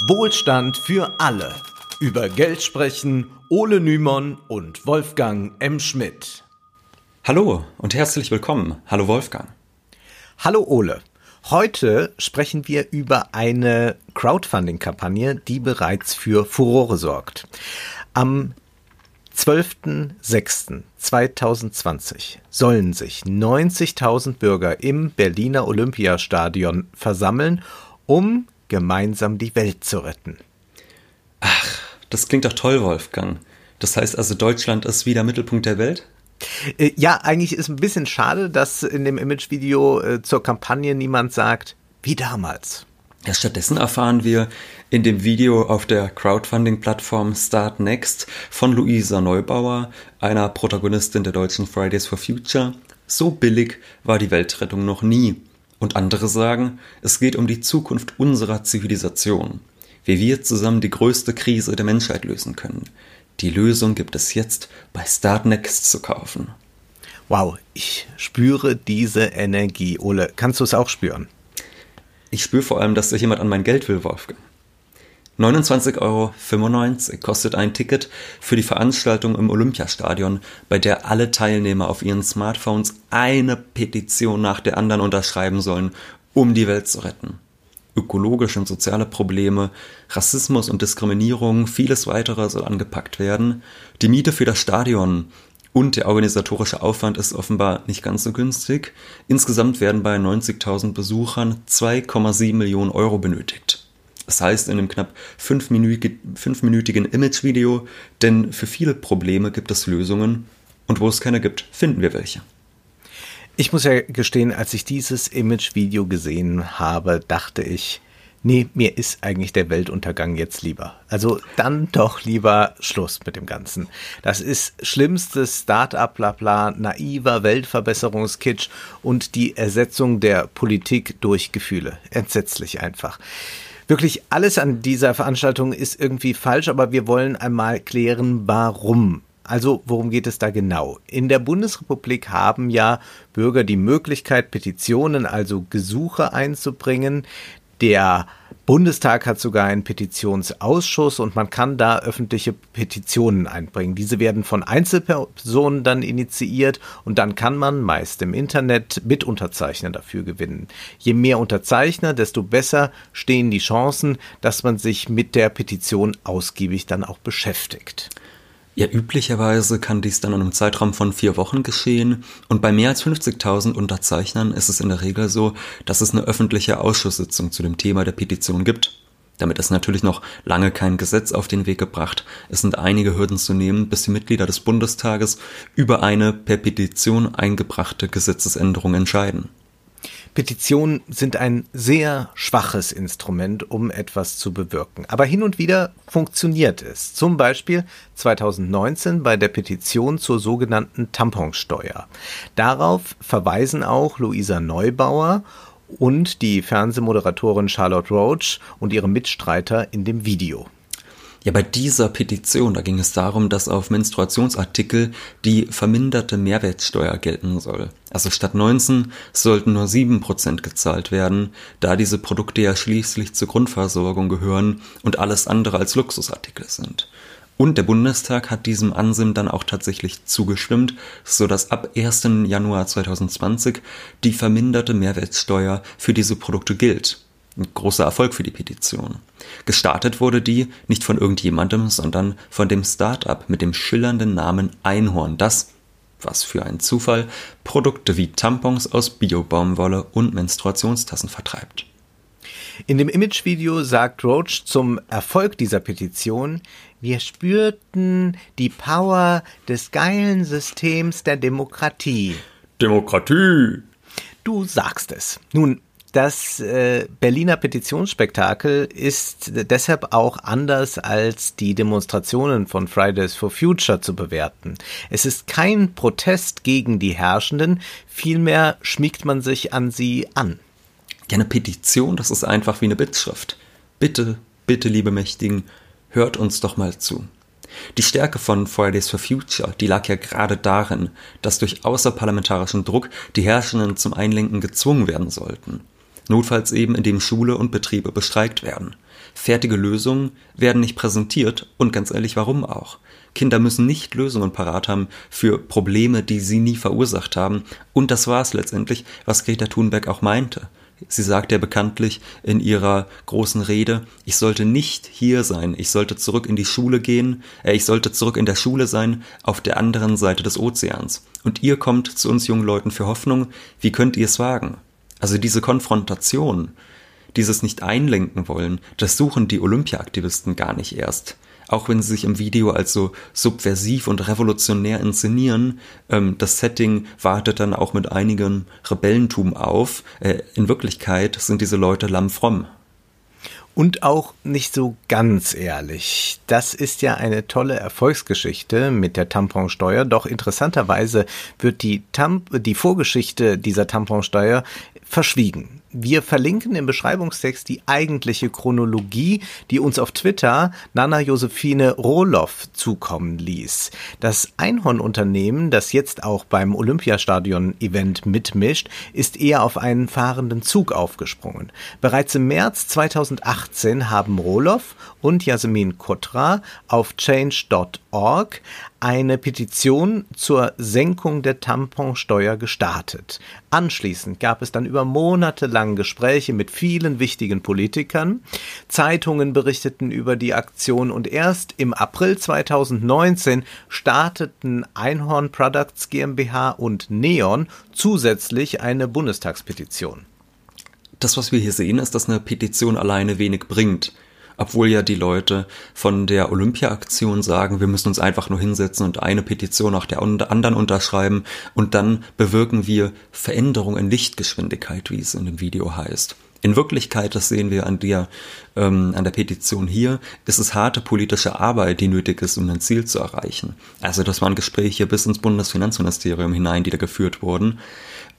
Wohlstand für alle. Über Geld sprechen Ole Nymon und Wolfgang M. Schmidt. Hallo und herzlich willkommen. Hallo Wolfgang. Hallo Ole. Heute sprechen wir über eine Crowdfunding-Kampagne, die bereits für Furore sorgt. Am 12.06.2020 sollen sich 90.000 Bürger im Berliner Olympiastadion versammeln, um gemeinsam die Welt zu retten. Ach, das klingt doch toll, Wolfgang. Das heißt also, Deutschland ist wieder Mittelpunkt der Welt? Äh, ja, eigentlich ist ein bisschen schade, dass in dem Imagevideo äh, zur Kampagne niemand sagt, wie damals. Ja, stattdessen erfahren wir in dem Video auf der Crowdfunding-Plattform Start Next von Luisa Neubauer, einer Protagonistin der deutschen Fridays for Future, so billig war die Weltrettung noch nie. Und andere sagen, es geht um die Zukunft unserer Zivilisation, wie wir zusammen die größte Krise der Menschheit lösen können. Die Lösung gibt es jetzt bei Startnext zu kaufen. Wow, ich spüre diese Energie. Ole, kannst du es auch spüren? Ich spüre vor allem, dass sich jemand an mein Geld will, Wolfgang. 29,95 Euro kostet ein Ticket für die Veranstaltung im Olympiastadion, bei der alle Teilnehmer auf ihren Smartphones eine Petition nach der anderen unterschreiben sollen, um die Welt zu retten. Ökologische und soziale Probleme, Rassismus und Diskriminierung, vieles weitere soll angepackt werden. Die Miete für das Stadion und der organisatorische Aufwand ist offenbar nicht ganz so günstig. Insgesamt werden bei 90.000 Besuchern 2,7 Millionen Euro benötigt. Das heißt in einem knapp fünfminütigen Imagevideo, denn für viele Probleme gibt es Lösungen und wo es keine gibt, finden wir welche. Ich muss ja gestehen, als ich dieses Imagevideo gesehen habe, dachte ich, nee, mir ist eigentlich der Weltuntergang jetzt lieber. Also dann doch lieber Schluss mit dem Ganzen. Das ist schlimmstes Start-up, bla bla, naiver Weltverbesserungskitsch und die Ersetzung der Politik durch Gefühle. Entsetzlich einfach. Wirklich alles an dieser Veranstaltung ist irgendwie falsch, aber wir wollen einmal klären, warum. Also worum geht es da genau? In der Bundesrepublik haben ja Bürger die Möglichkeit, Petitionen, also Gesuche einzubringen. Der Bundestag hat sogar einen Petitionsausschuss und man kann da öffentliche Petitionen einbringen. Diese werden von Einzelpersonen dann initiiert und dann kann man meist im Internet Mitunterzeichner dafür gewinnen. Je mehr Unterzeichner, desto besser stehen die Chancen, dass man sich mit der Petition ausgiebig dann auch beschäftigt. Ja, üblicherweise kann dies dann in einem Zeitraum von vier Wochen geschehen und bei mehr als 50.000 Unterzeichnern ist es in der Regel so, dass es eine öffentliche Ausschusssitzung zu dem Thema der Petition gibt. Damit ist natürlich noch lange kein Gesetz auf den Weg gebracht. Es sind einige Hürden zu nehmen, bis die Mitglieder des Bundestages über eine per Petition eingebrachte Gesetzesänderung entscheiden. Petitionen sind ein sehr schwaches Instrument, um etwas zu bewirken. Aber hin und wieder funktioniert es. Zum Beispiel 2019 bei der Petition zur sogenannten Tamponsteuer. Darauf verweisen auch Luisa Neubauer und die Fernsehmoderatorin Charlotte Roach und ihre Mitstreiter in dem Video. Ja, bei dieser Petition, da ging es darum, dass auf Menstruationsartikel die verminderte Mehrwertsteuer gelten soll. Also statt 19 sollten nur 7% gezahlt werden, da diese Produkte ja schließlich zur Grundversorgung gehören und alles andere als Luxusartikel sind. Und der Bundestag hat diesem Ansinnen dann auch tatsächlich zugestimmt, so dass ab 1. Januar 2020 die verminderte Mehrwertsteuer für diese Produkte gilt. Ein großer Erfolg für die Petition. Gestartet wurde die nicht von irgendjemandem, sondern von dem Start-up mit dem schillernden Namen Einhorn, das, was für ein Zufall, Produkte wie Tampons aus Biobaumwolle und Menstruationstassen vertreibt. In dem Imagevideo sagt Roach zum Erfolg dieser Petition, wir spürten die Power des geilen Systems der Demokratie. Demokratie! Du sagst es. Nun, das äh, Berliner Petitionsspektakel ist deshalb auch anders als die Demonstrationen von Fridays for Future zu bewerten. Es ist kein Protest gegen die Herrschenden, vielmehr schmiegt man sich an sie an. Ja, eine Petition, das ist einfach wie eine Bittschrift. Bitte, bitte, liebe Mächtigen, hört uns doch mal zu. Die Stärke von Fridays for Future, die lag ja gerade darin, dass durch außerparlamentarischen Druck die Herrschenden zum Einlenken gezwungen werden sollten. Notfalls eben, indem Schule und Betriebe bestreikt werden. Fertige Lösungen werden nicht präsentiert und ganz ehrlich, warum auch? Kinder müssen nicht Lösungen parat haben für Probleme, die sie nie verursacht haben. Und das war es letztendlich, was Greta Thunberg auch meinte. Sie sagt ja bekanntlich in ihrer großen Rede, ich sollte nicht hier sein, ich sollte zurück in die Schule gehen, äh, ich sollte zurück in der Schule sein, auf der anderen Seite des Ozeans. Und ihr kommt zu uns jungen Leuten für Hoffnung, wie könnt ihr es wagen? Also diese Konfrontation, dieses nicht einlenken wollen, das suchen die Olympiaaktivisten gar nicht erst auch wenn sie sich im Video als so subversiv und revolutionär inszenieren, ähm, das Setting wartet dann auch mit einigem Rebellentum auf. Äh, in Wirklichkeit sind diese Leute lammfromm. Und auch nicht so ganz ehrlich. Das ist ja eine tolle Erfolgsgeschichte mit der Tamponsteuer, doch interessanterweise wird die, Tamp die Vorgeschichte dieser Tamponsteuer verschwiegen. Wir verlinken im Beschreibungstext die eigentliche Chronologie, die uns auf Twitter Nana Josephine Rohloff zukommen ließ. Das Einhornunternehmen, das jetzt auch beim Olympiastadion-Event mitmischt, ist eher auf einen fahrenden Zug aufgesprungen. Bereits im März 2018 haben Rohloff und Jasmin Kotra auf change.org eine Petition zur Senkung der Tamponsteuer gestartet. Anschließend gab es dann über Monate lang Gespräche mit vielen wichtigen Politikern. Zeitungen berichteten über die Aktion und erst im April 2019 starteten Einhorn Products GmbH und Neon zusätzlich eine Bundestagspetition. Das, was wir hier sehen, ist, dass eine Petition alleine wenig bringt obwohl ja die Leute von der Olympia-Aktion sagen, wir müssen uns einfach nur hinsetzen und eine Petition nach der anderen unterschreiben und dann bewirken wir Veränderung in Lichtgeschwindigkeit, wie es in dem Video heißt. In Wirklichkeit, das sehen wir an der, ähm, an der Petition hier, ist es harte politische Arbeit, die nötig ist, um ein Ziel zu erreichen. Also das waren Gespräche bis ins Bundesfinanzministerium hinein, die da geführt wurden.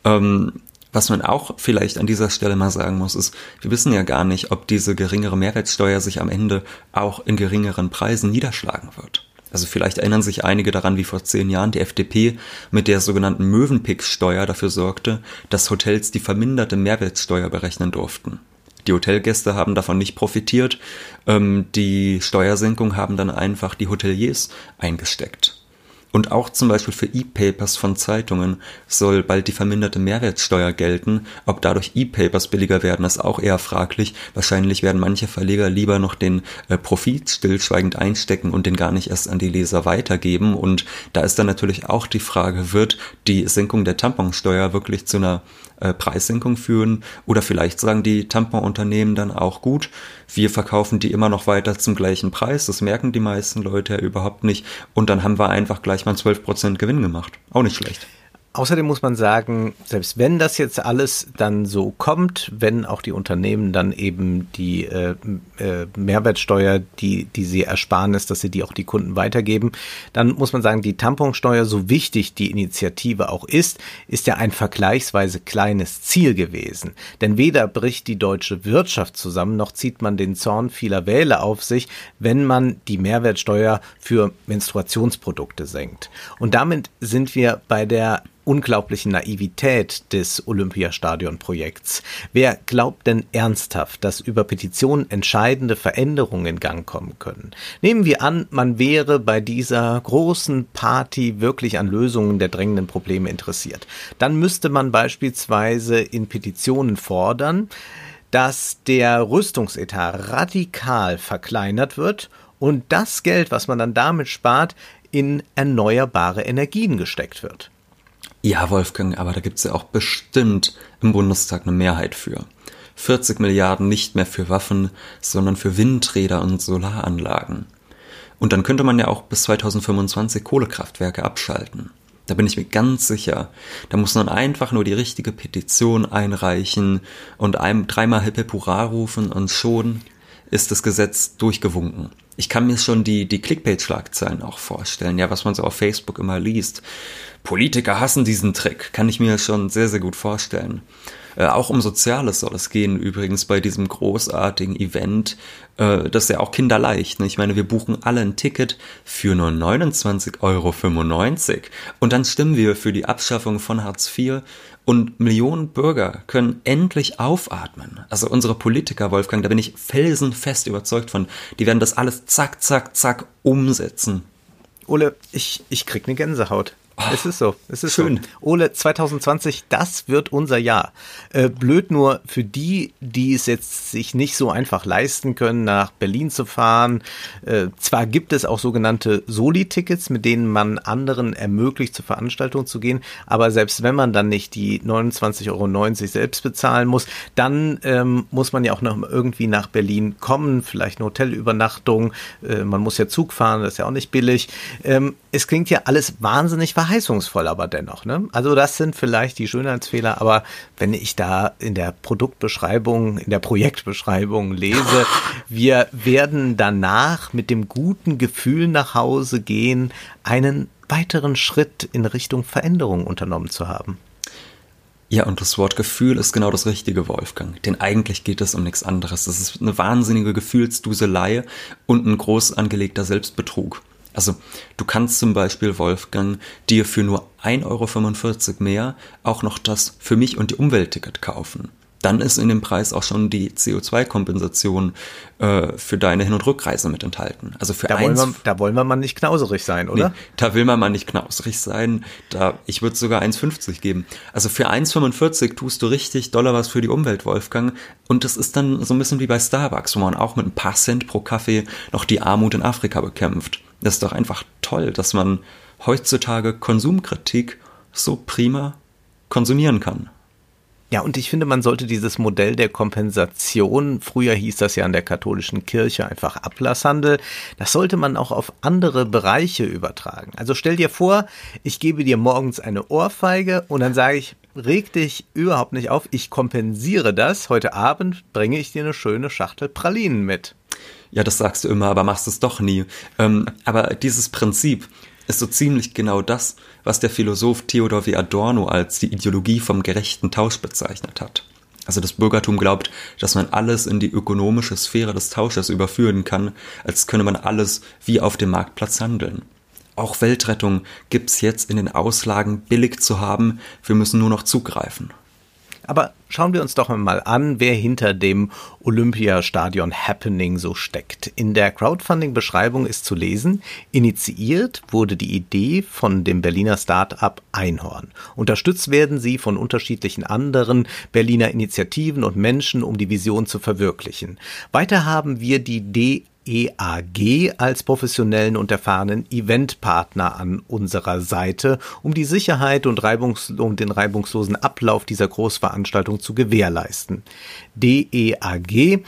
Ähm, was man auch vielleicht an dieser Stelle mal sagen muss, ist, wir wissen ja gar nicht, ob diese geringere Mehrwertsteuer sich am Ende auch in geringeren Preisen niederschlagen wird. Also vielleicht erinnern sich einige daran, wie vor zehn Jahren die FDP mit der sogenannten Mövenpick-Steuer dafür sorgte, dass Hotels die verminderte Mehrwertsteuer berechnen durften. Die Hotelgäste haben davon nicht profitiert, ähm, die Steuersenkung haben dann einfach die Hoteliers eingesteckt. Und auch zum Beispiel für E-Papers von Zeitungen soll bald die verminderte Mehrwertsteuer gelten. Ob dadurch E-Papers billiger werden, ist auch eher fraglich. Wahrscheinlich werden manche Verleger lieber noch den äh, Profit stillschweigend einstecken und den gar nicht erst an die Leser weitergeben. Und da ist dann natürlich auch die Frage, wird die Senkung der Tamponsteuer wirklich zu einer äh, Preissenkung führen oder vielleicht sagen die Tamponunternehmen dann auch gut, wir verkaufen die immer noch weiter zum gleichen Preis, das merken die meisten Leute ja überhaupt nicht und dann haben wir einfach gleich mal 12% Gewinn gemacht. Auch nicht schlecht. Außerdem muss man sagen, selbst wenn das jetzt alles dann so kommt, wenn auch die Unternehmen dann eben die äh, äh, Mehrwertsteuer, die, die sie ersparen ist, dass sie die auch die Kunden weitergeben, dann muss man sagen, die Tamponsteuer, so wichtig die Initiative auch ist, ist ja ein vergleichsweise kleines Ziel gewesen. Denn weder bricht die deutsche Wirtschaft zusammen, noch zieht man den Zorn vieler Wähler auf sich, wenn man die Mehrwertsteuer für Menstruationsprodukte senkt. Und damit sind wir bei der unglaublichen Naivität des Olympiastadion-Projekts. Wer glaubt denn ernsthaft, dass über Petitionen entscheidende Veränderungen in Gang kommen können? Nehmen wir an, man wäre bei dieser großen Party wirklich an Lösungen der drängenden Probleme interessiert. Dann müsste man beispielsweise in Petitionen fordern, dass der Rüstungsetat radikal verkleinert wird und das Geld, was man dann damit spart, in erneuerbare Energien gesteckt wird. Ja, Wolfgang, aber da gibt's ja auch bestimmt im Bundestag eine Mehrheit für. 40 Milliarden nicht mehr für Waffen, sondern für Windräder und Solaranlagen. Und dann könnte man ja auch bis 2025 Kohlekraftwerke abschalten. Da bin ich mir ganz sicher. Da muss man einfach nur die richtige Petition einreichen und einem dreimal Hip Hip Hurra rufen und schon ist das Gesetz durchgewunken. Ich kann mir schon die, die Clickbait-Schlagzeilen auch vorstellen, ja, was man so auf Facebook immer liest. Politiker hassen diesen Trick, kann ich mir schon sehr, sehr gut vorstellen. Äh, auch um Soziales soll es gehen, übrigens bei diesem großartigen Event. Äh, das ist ja auch kinderleicht. Ne? Ich meine, wir buchen alle ein Ticket für nur 29,95 Euro. Und dann stimmen wir für die Abschaffung von Hartz IV und Millionen Bürger können endlich aufatmen. Also unsere Politiker, Wolfgang, da bin ich felsenfest überzeugt von, die werden das alles zack, zack, zack umsetzen. Ole, ich, ich krieg eine Gänsehaut. Es ist so. Es ist Schön. So. Ole, 2020, das wird unser Jahr. Äh, blöd nur für die, die es jetzt sich nicht so einfach leisten können, nach Berlin zu fahren. Äh, zwar gibt es auch sogenannte Soli-Tickets, mit denen man anderen ermöglicht, zur Veranstaltung zu gehen, aber selbst wenn man dann nicht die 29,90 Euro selbst bezahlen muss, dann ähm, muss man ja auch noch irgendwie nach Berlin kommen, vielleicht eine Hotelübernachtung. Äh, man muss ja Zug fahren, das ist ja auch nicht billig. Ähm, es klingt ja alles wahnsinnig verheißungsvoll, aber dennoch. Ne? Also das sind vielleicht die Schönheitsfehler, aber wenn ich da in der Produktbeschreibung, in der Projektbeschreibung lese, wir werden danach mit dem guten Gefühl nach Hause gehen, einen weiteren Schritt in Richtung Veränderung unternommen zu haben. Ja, und das Wort Gefühl ist genau das richtige, Wolfgang. Denn eigentlich geht es um nichts anderes. Das ist eine wahnsinnige Gefühlsduselei und ein groß angelegter Selbstbetrug. Also du kannst zum Beispiel, Wolfgang, dir für nur 1,45 Euro mehr auch noch das für mich und die Umweltticket kaufen. Dann ist in dem Preis auch schon die CO2-Kompensation äh, für deine Hin- und Rückreise mit enthalten. Also für da, eins, wollen wir, da wollen wir mal nicht knauserig sein, oder? Nee, da will man mal nicht knauserig sein. Da, ich würde sogar 1,50 geben. Also für 1,45 tust du richtig Dollar was für die Umwelt, Wolfgang. Und das ist dann so ein bisschen wie bei Starbucks, wo man auch mit ein paar Cent pro Kaffee noch die Armut in Afrika bekämpft. Das ist doch einfach toll, dass man heutzutage Konsumkritik so prima konsumieren kann. Ja, und ich finde, man sollte dieses Modell der Kompensation, früher hieß das ja an der katholischen Kirche einfach Ablasshandel, das sollte man auch auf andere Bereiche übertragen. Also stell dir vor, ich gebe dir morgens eine Ohrfeige und dann sage ich, reg dich überhaupt nicht auf, ich kompensiere das. Heute Abend bringe ich dir eine schöne Schachtel Pralinen mit. Ja, das sagst du immer, aber machst es doch nie. Ähm, aber dieses Prinzip ist so ziemlich genau das, was der Philosoph Theodor W. Adorno als die Ideologie vom gerechten Tausch bezeichnet hat. Also das Bürgertum glaubt, dass man alles in die ökonomische Sphäre des Tausches überführen kann, als könne man alles wie auf dem Marktplatz handeln. Auch Weltrettung gibt's jetzt in den Auslagen billig zu haben, wir müssen nur noch zugreifen. Aber schauen wir uns doch mal an, wer hinter dem Olympiastadion Happening so steckt. In der Crowdfunding-Beschreibung ist zu lesen, initiiert wurde die Idee von dem Berliner Start-up Einhorn. Unterstützt werden sie von unterschiedlichen anderen Berliner Initiativen und Menschen, um die Vision zu verwirklichen. Weiter haben wir die EAG als professionellen und erfahrenen Eventpartner an unserer Seite, um die Sicherheit und, reibungs den reibungslosen Ablauf dieser Großveranstaltung zu gewährleisten. DEAG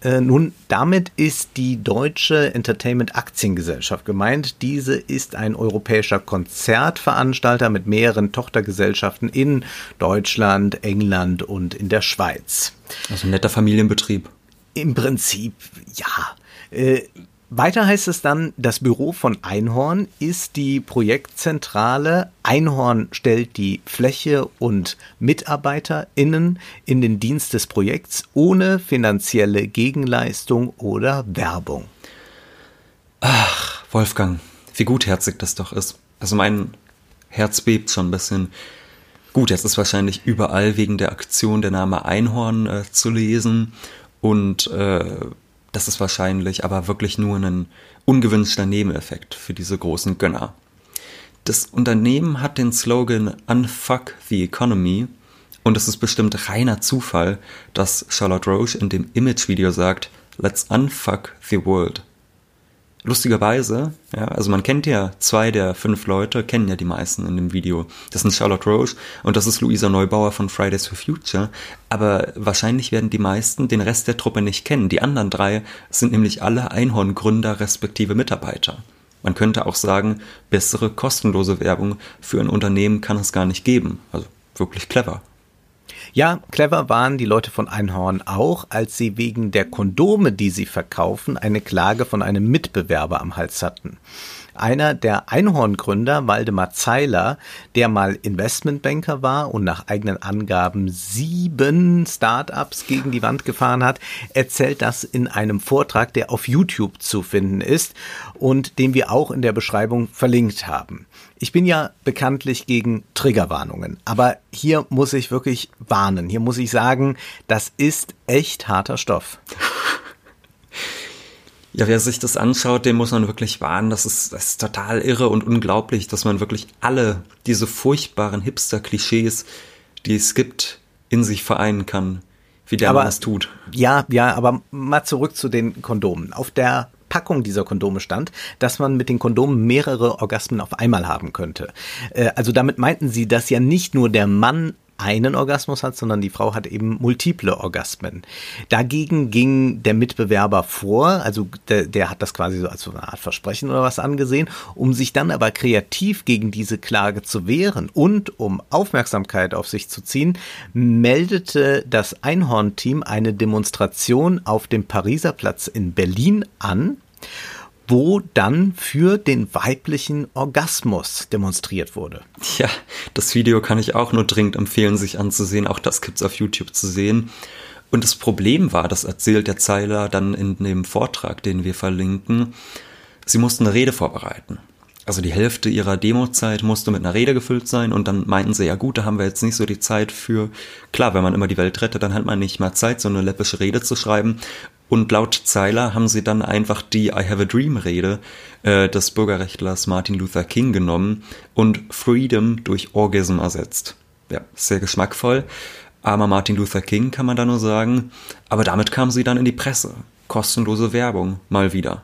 äh, nun, damit ist die Deutsche Entertainment Aktiengesellschaft gemeint. Diese ist ein europäischer Konzertveranstalter mit mehreren Tochtergesellschaften in Deutschland, England und in der Schweiz. Also ein netter Familienbetrieb. Im Prinzip, ja. Äh, weiter heißt es dann, das Büro von Einhorn ist die Projektzentrale. Einhorn stellt die Fläche und MitarbeiterInnen in den Dienst des Projekts ohne finanzielle Gegenleistung oder Werbung. Ach, Wolfgang, wie gutherzig das doch ist. Also mein Herz bebt schon ein bisschen. Gut, jetzt ist wahrscheinlich überall wegen der Aktion der Name Einhorn äh, zu lesen und äh, das ist wahrscheinlich aber wirklich nur ein ungewünschter Nebeneffekt für diese großen Gönner. Das Unternehmen hat den Slogan Unfuck the Economy und es ist bestimmt reiner Zufall, dass Charlotte Roche in dem Image-Video sagt, Let's unfuck the world. Lustigerweise, ja, also man kennt ja zwei der fünf Leute, kennen ja die meisten in dem Video. Das sind Charlotte Roche und das ist Luisa Neubauer von Fridays for Future. Aber wahrscheinlich werden die meisten den Rest der Truppe nicht kennen. Die anderen drei sind nämlich alle Einhorngründer respektive Mitarbeiter. Man könnte auch sagen, bessere kostenlose Werbung für ein Unternehmen kann es gar nicht geben. Also wirklich clever. Ja, clever waren die Leute von Einhorn auch, als sie wegen der Kondome, die sie verkaufen, eine Klage von einem Mitbewerber am Hals hatten. Einer der Einhorngründer, Waldemar Zeiler, der mal Investmentbanker war und nach eigenen Angaben sieben Startups gegen die Wand gefahren hat, erzählt das in einem Vortrag, der auf YouTube zu finden ist und den wir auch in der Beschreibung verlinkt haben. Ich bin ja bekanntlich gegen Triggerwarnungen, aber hier muss ich wirklich warnen. Hier muss ich sagen, das ist echt harter Stoff. Ja, wer sich das anschaut, dem muss man wirklich warnen. Das ist, das ist total irre und unglaublich, dass man wirklich alle diese furchtbaren Hipster-Klischees, die es gibt, in sich vereinen kann. Wie der aber, das tut. Ja, ja, aber mal zurück zu den Kondomen. Auf der Packung dieser Kondome stand, dass man mit den Kondomen mehrere Orgasmen auf einmal haben könnte. Äh, also damit meinten sie, dass ja nicht nur der Mann einen Orgasmus hat, sondern die Frau hat eben multiple Orgasmen. Dagegen ging der Mitbewerber vor, also der, der hat das quasi so als so eine Art Versprechen oder was angesehen, um sich dann aber kreativ gegen diese Klage zu wehren und um Aufmerksamkeit auf sich zu ziehen, meldete das Einhorn-Team eine Demonstration auf dem Pariser Platz in Berlin an wo dann für den weiblichen Orgasmus demonstriert wurde. Ja, das Video kann ich auch nur dringend empfehlen, sich anzusehen. Auch das gibt's auf YouTube zu sehen. Und das Problem war, das erzählt der Zeiler dann in dem Vortrag, den wir verlinken, sie mussten eine Rede vorbereiten. Also die Hälfte ihrer Demozeit musste mit einer Rede gefüllt sein und dann meinten sie, ja gut, da haben wir jetzt nicht so die Zeit für, klar, wenn man immer die Welt rettet, dann hat man nicht mal Zeit, so eine läppische Rede zu schreiben. Und laut Zeiler haben sie dann einfach die I Have a Dream Rede äh, des Bürgerrechtlers Martin Luther King genommen und Freedom durch Orgasm ersetzt. Ja, sehr geschmackvoll. Armer Martin Luther King kann man da nur sagen. Aber damit kam sie dann in die Presse. Kostenlose Werbung, mal wieder.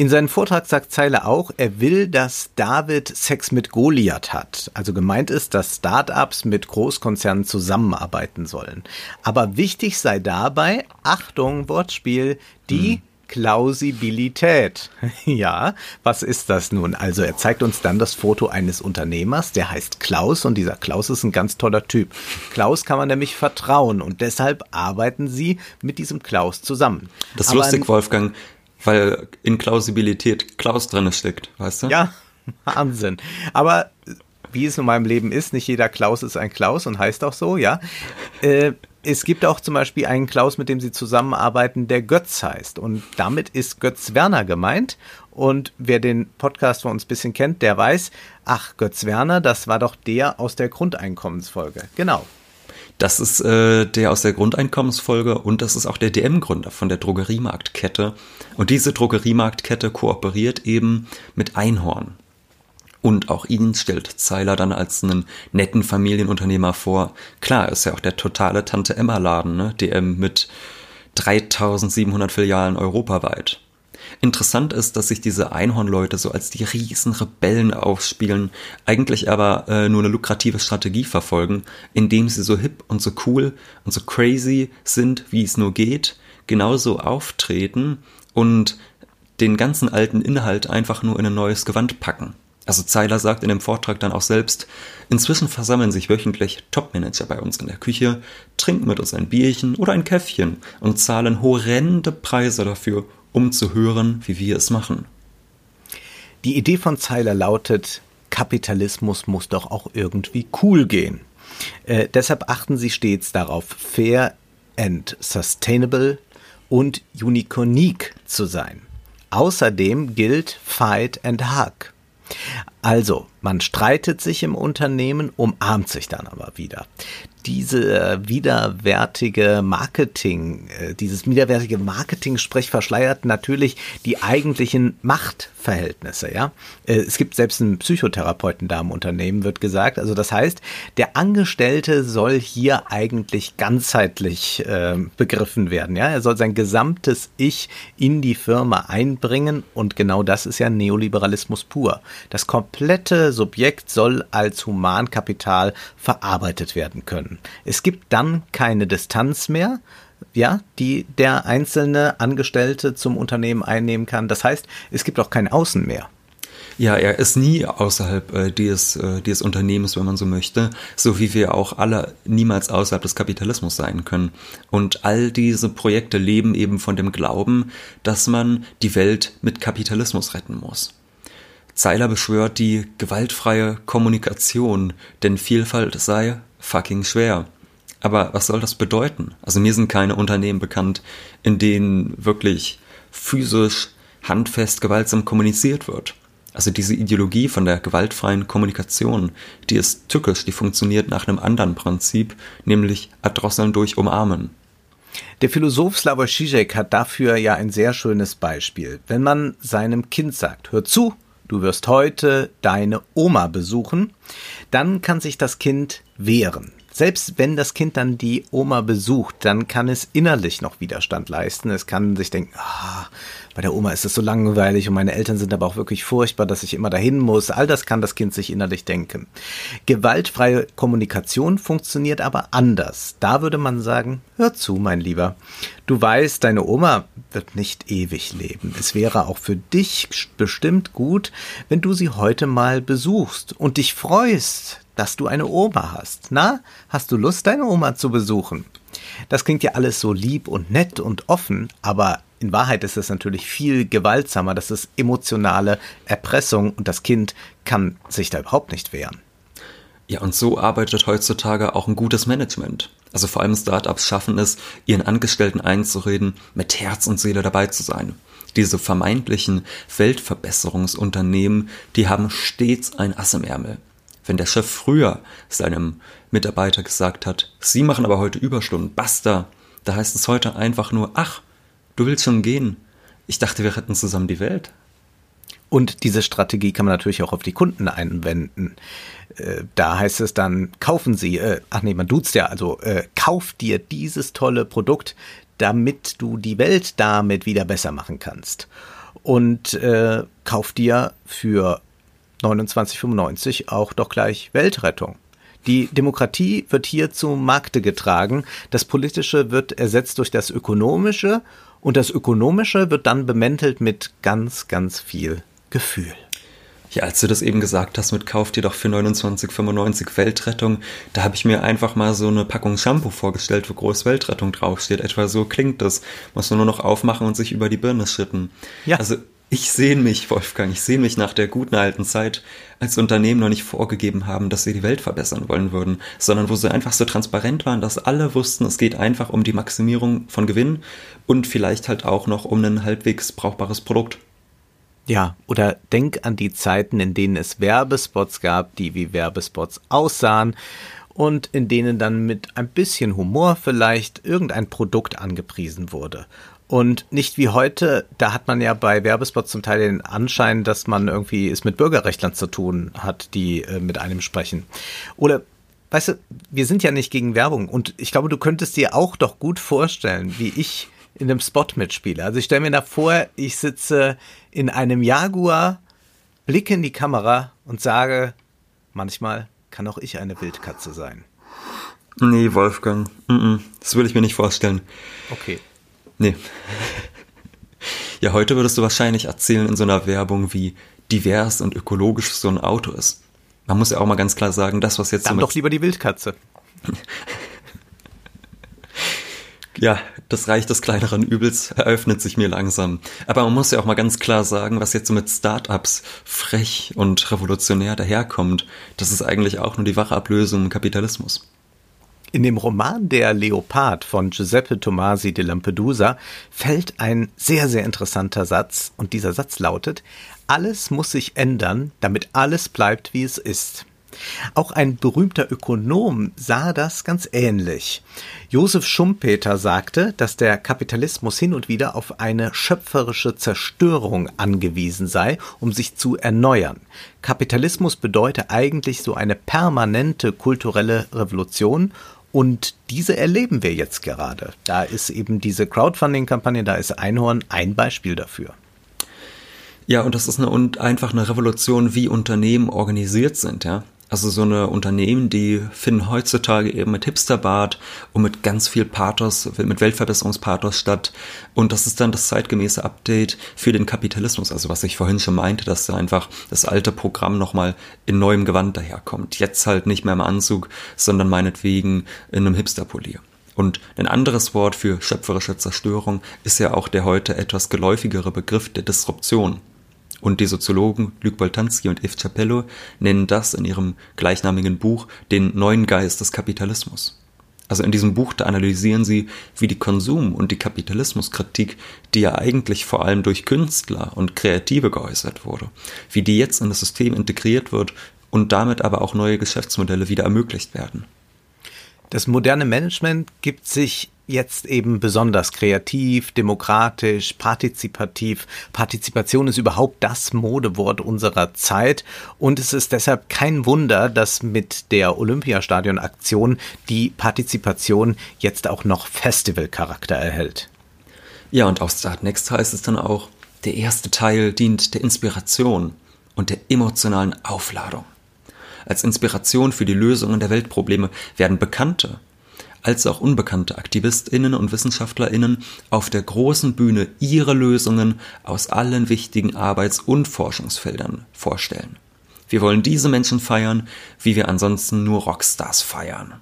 In seinem Vortrag sagt Zeile auch, er will, dass David Sex mit Goliath hat. Also gemeint ist, dass Startups mit Großkonzernen zusammenarbeiten sollen. Aber wichtig sei dabei, Achtung, Wortspiel, die hm. Klausibilität. ja, was ist das nun? Also er zeigt uns dann das Foto eines Unternehmers, der heißt Klaus und dieser Klaus ist ein ganz toller Typ. Klaus kann man nämlich vertrauen und deshalb arbeiten sie mit diesem Klaus zusammen. Das ist lustig, Wolfgang weil in Klausibilität Klaus drin steckt, weißt du? Ja, Wahnsinn. Aber wie es in meinem Leben ist, nicht jeder Klaus ist ein Klaus und heißt auch so, ja. Äh, es gibt auch zum Beispiel einen Klaus, mit dem sie zusammenarbeiten, der Götz heißt. Und damit ist Götz Werner gemeint. Und wer den Podcast von uns ein bisschen kennt, der weiß, ach, Götz Werner, das war doch der aus der Grundeinkommensfolge. Genau. Das ist äh, der aus der Grundeinkommensfolge und das ist auch der DM-Gründer von der Drogeriemarktkette. Und diese Drogeriemarktkette kooperiert eben mit Einhorn. Und auch ihn stellt Zeiler dann als einen netten Familienunternehmer vor. Klar, ist ja auch der totale Tante-Emma-Laden, ne? DM mit 3700 Filialen europaweit. Interessant ist, dass sich diese Einhornleute so als die riesen Rebellen aufspielen, eigentlich aber äh, nur eine lukrative Strategie verfolgen, indem sie so hip und so cool und so crazy sind, wie es nur geht, genauso auftreten und den ganzen alten Inhalt einfach nur in ein neues Gewand packen. Also Zeiler sagt in dem Vortrag dann auch selbst, inzwischen versammeln sich wöchentlich Topmanager bei uns in der Küche, trinken mit uns ein Bierchen oder ein Käffchen und zahlen horrende Preise dafür, um zu hören, wie wir es machen. Die Idee von Zeiler lautet, Kapitalismus muss doch auch irgendwie cool gehen. Äh, deshalb achten sie stets darauf, fair and sustainable und unique zu sein. Außerdem gilt Fight and Hug. Also, man streitet sich im Unternehmen, umarmt sich dann aber wieder diese äh, widerwärtige Marketing, äh, dieses widerwärtige Marketing-Sprech verschleiert natürlich die eigentlichen Machtverhältnisse, ja. Äh, es gibt selbst einen Psychotherapeuten da im Unternehmen, wird gesagt. Also das heißt, der Angestellte soll hier eigentlich ganzheitlich äh, begriffen werden, ja. Er soll sein gesamtes Ich in die Firma einbringen und genau das ist ja Neoliberalismus pur. Das komplette Subjekt soll als Humankapital verarbeitet werden können können. Es gibt dann keine Distanz mehr, ja, die der einzelne Angestellte zum Unternehmen einnehmen kann. Das heißt, es gibt auch kein Außen mehr. Ja, er ist nie außerhalb äh, des, äh, des Unternehmens, wenn man so möchte, so wie wir auch alle niemals außerhalb des Kapitalismus sein können. Und all diese Projekte leben eben von dem Glauben, dass man die Welt mit Kapitalismus retten muss. Seiler beschwört die gewaltfreie Kommunikation, denn Vielfalt sei fucking schwer. Aber was soll das bedeuten? Also mir sind keine Unternehmen bekannt, in denen wirklich physisch, handfest, gewaltsam kommuniziert wird. Also diese Ideologie von der gewaltfreien Kommunikation, die ist tückisch, die funktioniert nach einem anderen Prinzip, nämlich erdrosseln durch Umarmen. Der Philosoph Slavoj Žižek hat dafür ja ein sehr schönes Beispiel. Wenn man seinem Kind sagt, hör zu, du wirst heute deine Oma besuchen, dann kann sich das Kind wehren. Selbst wenn das Kind dann die Oma besucht, dann kann es innerlich noch Widerstand leisten. Es kann sich denken, ah, bei der Oma ist es so langweilig und meine Eltern sind aber auch wirklich furchtbar, dass ich immer dahin muss. All das kann das Kind sich innerlich denken. Gewaltfreie Kommunikation funktioniert aber anders. Da würde man sagen, hör zu, mein Lieber. Du weißt, deine Oma wird nicht ewig leben. Es wäre auch für dich bestimmt gut, wenn du sie heute mal besuchst und dich freust, dass du eine Oma hast. Na, hast du Lust, deine Oma zu besuchen? Das klingt ja alles so lieb und nett und offen, aber in Wahrheit ist es natürlich viel gewaltsamer. Das ist emotionale Erpressung und das Kind kann sich da überhaupt nicht wehren. Ja, und so arbeitet heutzutage auch ein gutes Management. Also vor allem Startups schaffen es, ihren Angestellten einzureden, mit Herz und Seele dabei zu sein. Diese vermeintlichen Weltverbesserungsunternehmen, die haben stets ein Ass im Ärmel. Wenn der Chef früher seinem Mitarbeiter gesagt hat, Sie machen aber heute Überstunden, basta, da heißt es heute einfach nur, ach, Du willst schon gehen. Ich dachte, wir retten zusammen die Welt. Und diese Strategie kann man natürlich auch auf die Kunden einwenden. Äh, da heißt es dann, kaufen Sie, äh, ach nee, man duzt ja, also äh, kauf dir dieses tolle Produkt, damit du die Welt damit wieder besser machen kannst. Und äh, kauf dir für 29,95 auch doch gleich Weltrettung. Die Demokratie wird hier zum Markte getragen, das Politische wird ersetzt durch das Ökonomische und das Ökonomische wird dann bemäntelt mit ganz, ganz viel Gefühl. Ja, als du das eben gesagt hast mit Kauf dir doch für 29,95 Weltrettung, da habe ich mir einfach mal so eine Packung Shampoo vorgestellt, wo groß Weltrettung draufsteht. Etwa so klingt das. Muss man nur noch aufmachen und sich über die Birne schütten. Ja. Also ich sehne mich, Wolfgang, ich sehne mich nach der guten alten Zeit, als Unternehmen noch nicht vorgegeben haben, dass sie die Welt verbessern wollen würden, sondern wo sie einfach so transparent waren, dass alle wussten, es geht einfach um die Maximierung von Gewinn und vielleicht halt auch noch um ein halbwegs brauchbares Produkt. Ja, oder denk an die Zeiten, in denen es Werbespots gab, die wie Werbespots aussahen und in denen dann mit ein bisschen Humor vielleicht irgendein Produkt angepriesen wurde. Und nicht wie heute, da hat man ja bei Werbespots zum Teil den Anschein, dass man irgendwie es mit Bürgerrechtlern zu tun hat, die äh, mit einem sprechen. Oder, weißt du, wir sind ja nicht gegen Werbung und ich glaube, du könntest dir auch doch gut vorstellen, wie ich in einem Spot mitspiele. Also ich stelle mir da vor, ich sitze in einem Jaguar, blicke in die Kamera und sage, manchmal kann auch ich eine Wildkatze sein. Nee, Wolfgang, das will ich mir nicht vorstellen. Okay. Nee. Ja, heute würdest du wahrscheinlich erzählen in so einer Werbung, wie divers und ökologisch so ein Auto ist. Man muss ja auch mal ganz klar sagen, das, was jetzt Dann so doch lieber die Wildkatze. ja, das Reich des kleineren Übels eröffnet sich mir langsam. Aber man muss ja auch mal ganz klar sagen, was jetzt so mit Startups frech und revolutionär daherkommt, das ist eigentlich auch nur die wache Ablösung im Kapitalismus. In dem Roman Der Leopard von Giuseppe Tomasi de Lampedusa fällt ein sehr, sehr interessanter Satz und dieser Satz lautet, alles muss sich ändern, damit alles bleibt, wie es ist. Auch ein berühmter Ökonom sah das ganz ähnlich. Josef Schumpeter sagte, dass der Kapitalismus hin und wieder auf eine schöpferische Zerstörung angewiesen sei, um sich zu erneuern. Kapitalismus bedeute eigentlich so eine permanente kulturelle Revolution und diese erleben wir jetzt gerade. Da ist eben diese Crowdfunding-Kampagne, da ist Einhorn ein Beispiel dafür. Ja, und das ist eine, einfach eine Revolution, wie Unternehmen organisiert sind, ja. Also so eine Unternehmen, die finden heutzutage eben mit Hipsterbart und mit ganz viel Pathos, mit Weltverbesserungspathos statt. Und das ist dann das zeitgemäße Update für den Kapitalismus. Also was ich vorhin schon meinte, dass da einfach das alte Programm nochmal in neuem Gewand daherkommt. Jetzt halt nicht mehr im Anzug, sondern meinetwegen in einem Hipsterpolier. Und ein anderes Wort für schöpferische Zerstörung ist ja auch der heute etwas geläufigere Begriff der Disruption. Und die Soziologen Luc Boltanski und Yves Capello nennen das in ihrem gleichnamigen Buch den neuen Geist des Kapitalismus. Also in diesem Buch, da analysieren sie, wie die Konsum- und die Kapitalismuskritik, die ja eigentlich vor allem durch Künstler und Kreative geäußert wurde, wie die jetzt in das System integriert wird und damit aber auch neue Geschäftsmodelle wieder ermöglicht werden. Das moderne Management gibt sich jetzt eben besonders kreativ, demokratisch, partizipativ. Partizipation ist überhaupt das Modewort unserer Zeit und es ist deshalb kein Wunder, dass mit der Olympiastadion-Aktion die Partizipation jetzt auch noch Festivalcharakter erhält. Ja, und auf Start Next heißt es dann auch, der erste Teil dient der Inspiration und der emotionalen Aufladung. Als Inspiration für die Lösungen der Weltprobleme werden bekannte als auch unbekannte Aktivistinnen und Wissenschaftlerinnen auf der großen Bühne ihre Lösungen aus allen wichtigen Arbeits- und Forschungsfeldern vorstellen. Wir wollen diese Menschen feiern, wie wir ansonsten nur Rockstars feiern.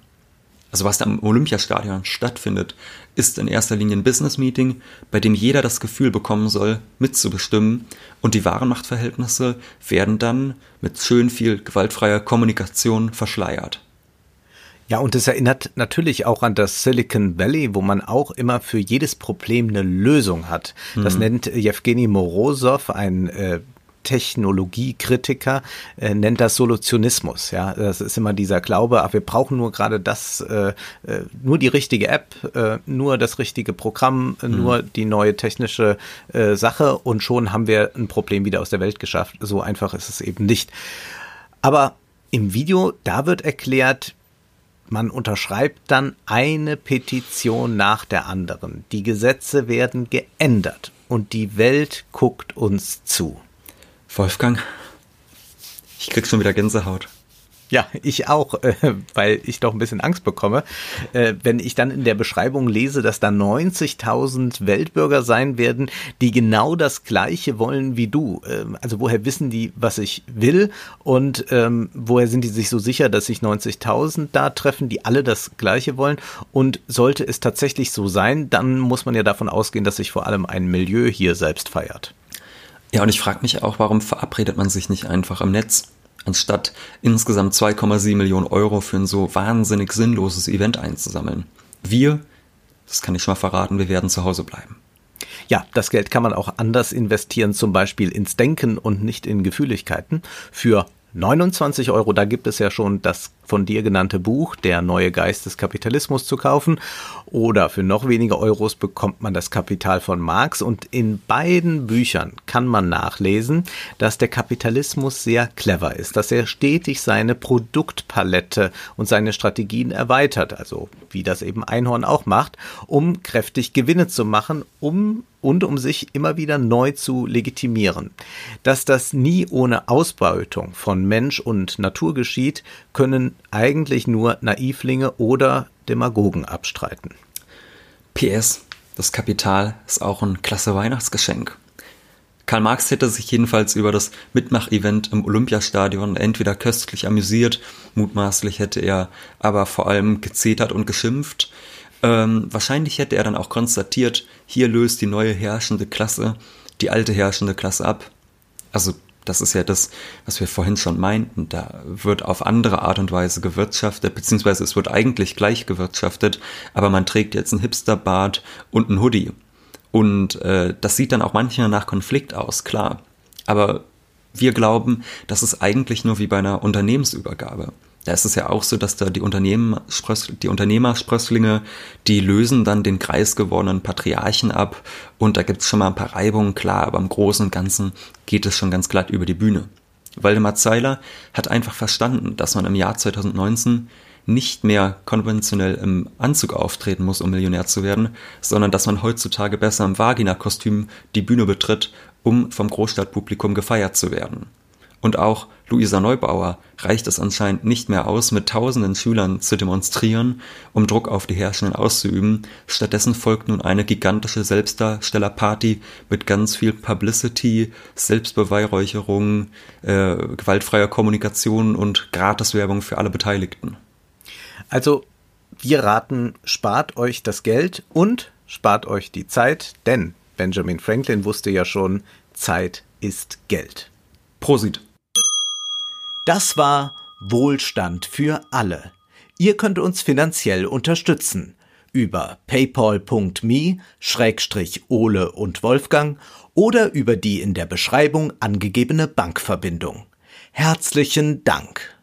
Also was da im Olympiastadion stattfindet, ist in erster Linie ein Business-Meeting, bei dem jeder das Gefühl bekommen soll, mitzubestimmen und die wahren Machtverhältnisse werden dann mit schön viel gewaltfreier Kommunikation verschleiert. Ja, und es erinnert natürlich auch an das Silicon Valley, wo man auch immer für jedes Problem eine Lösung hat. Das mhm. nennt Jewgeni Morozov, ein äh, Technologiekritiker äh, nennt das Solutionismus. Ja, das ist immer dieser Glaube, ach, wir brauchen nur gerade das, äh, äh, nur die richtige App, äh, nur das richtige Programm, mhm. nur die neue technische äh, Sache und schon haben wir ein Problem wieder aus der Welt geschafft. So einfach ist es eben nicht. Aber im Video, da wird erklärt, man unterschreibt dann eine Petition nach der anderen. Die Gesetze werden geändert und die Welt guckt uns zu. Wolfgang, ich krieg schon wieder Gänsehaut. Ja, ich auch, äh, weil ich doch ein bisschen Angst bekomme, äh, wenn ich dann in der Beschreibung lese, dass da 90.000 Weltbürger sein werden, die genau das Gleiche wollen wie du. Ähm, also woher wissen die, was ich will und ähm, woher sind die sich so sicher, dass sich 90.000 da treffen, die alle das Gleiche wollen? Und sollte es tatsächlich so sein, dann muss man ja davon ausgehen, dass sich vor allem ein Milieu hier selbst feiert. Ja, und ich frage mich auch, warum verabredet man sich nicht einfach im Netz? Anstatt insgesamt 2,7 Millionen Euro für ein so wahnsinnig sinnloses Event einzusammeln. Wir, das kann ich schon mal verraten, wir werden zu Hause bleiben. Ja, das Geld kann man auch anders investieren, zum Beispiel ins Denken und nicht in Gefühligkeiten. Für 29 Euro, da gibt es ja schon das von dir genannte Buch Der neue Geist des Kapitalismus zu kaufen. Oder für noch weniger Euros bekommt man das Kapital von Marx. Und in beiden Büchern kann man nachlesen, dass der Kapitalismus sehr clever ist, dass er stetig seine Produktpalette und seine Strategien erweitert, also wie das eben Einhorn auch macht, um kräftig Gewinne zu machen, um und um sich immer wieder neu zu legitimieren. Dass das nie ohne Ausbeutung von Mensch und Natur geschieht, können eigentlich nur Naivlinge oder Demagogen abstreiten. PS, das Kapital ist auch ein klasse Weihnachtsgeschenk. Karl Marx hätte sich jedenfalls über das Mitmachevent im Olympiastadion entweder köstlich amüsiert, mutmaßlich hätte er aber vor allem gezetert und geschimpft. Ähm, wahrscheinlich hätte er dann auch konstatiert, hier löst die neue herrschende Klasse die alte herrschende Klasse ab. Also das ist ja das, was wir vorhin schon meinten. Da wird auf andere Art und Weise gewirtschaftet, beziehungsweise es wird eigentlich gleich gewirtschaftet, aber man trägt jetzt einen Hipsterbart und einen Hoodie. Und äh, das sieht dann auch manchmal nach Konflikt aus, klar. Aber wir glauben, das ist eigentlich nur wie bei einer Unternehmensübergabe da ist es ja auch so, dass da die, die Unternehmersprösslinge, die lösen dann den kreisgewordenen Patriarchen ab und da gibt es schon mal ein paar Reibungen, klar, aber im Großen und Ganzen geht es schon ganz glatt über die Bühne. Waldemar Zeiler hat einfach verstanden, dass man im Jahr 2019 nicht mehr konventionell im Anzug auftreten muss, um Millionär zu werden, sondern dass man heutzutage besser im Vagina-Kostüm die Bühne betritt, um vom Großstadtpublikum gefeiert zu werden. Und auch Luisa Neubauer reicht es anscheinend nicht mehr aus, mit tausenden Schülern zu demonstrieren, um Druck auf die Herrschenden auszuüben. Stattdessen folgt nun eine gigantische Selbstdarstellerparty mit ganz viel Publicity, Selbstbeweihräucherung, äh, gewaltfreier Kommunikation und Gratiswerbung für alle Beteiligten. Also, wir raten, spart euch das Geld und spart euch die Zeit, denn Benjamin Franklin wusste ja schon, Zeit ist Geld. Prosit. Das war Wohlstand für alle. Ihr könnt uns finanziell unterstützen über paypal.me-ole und Wolfgang oder über die in der Beschreibung angegebene Bankverbindung. Herzlichen Dank.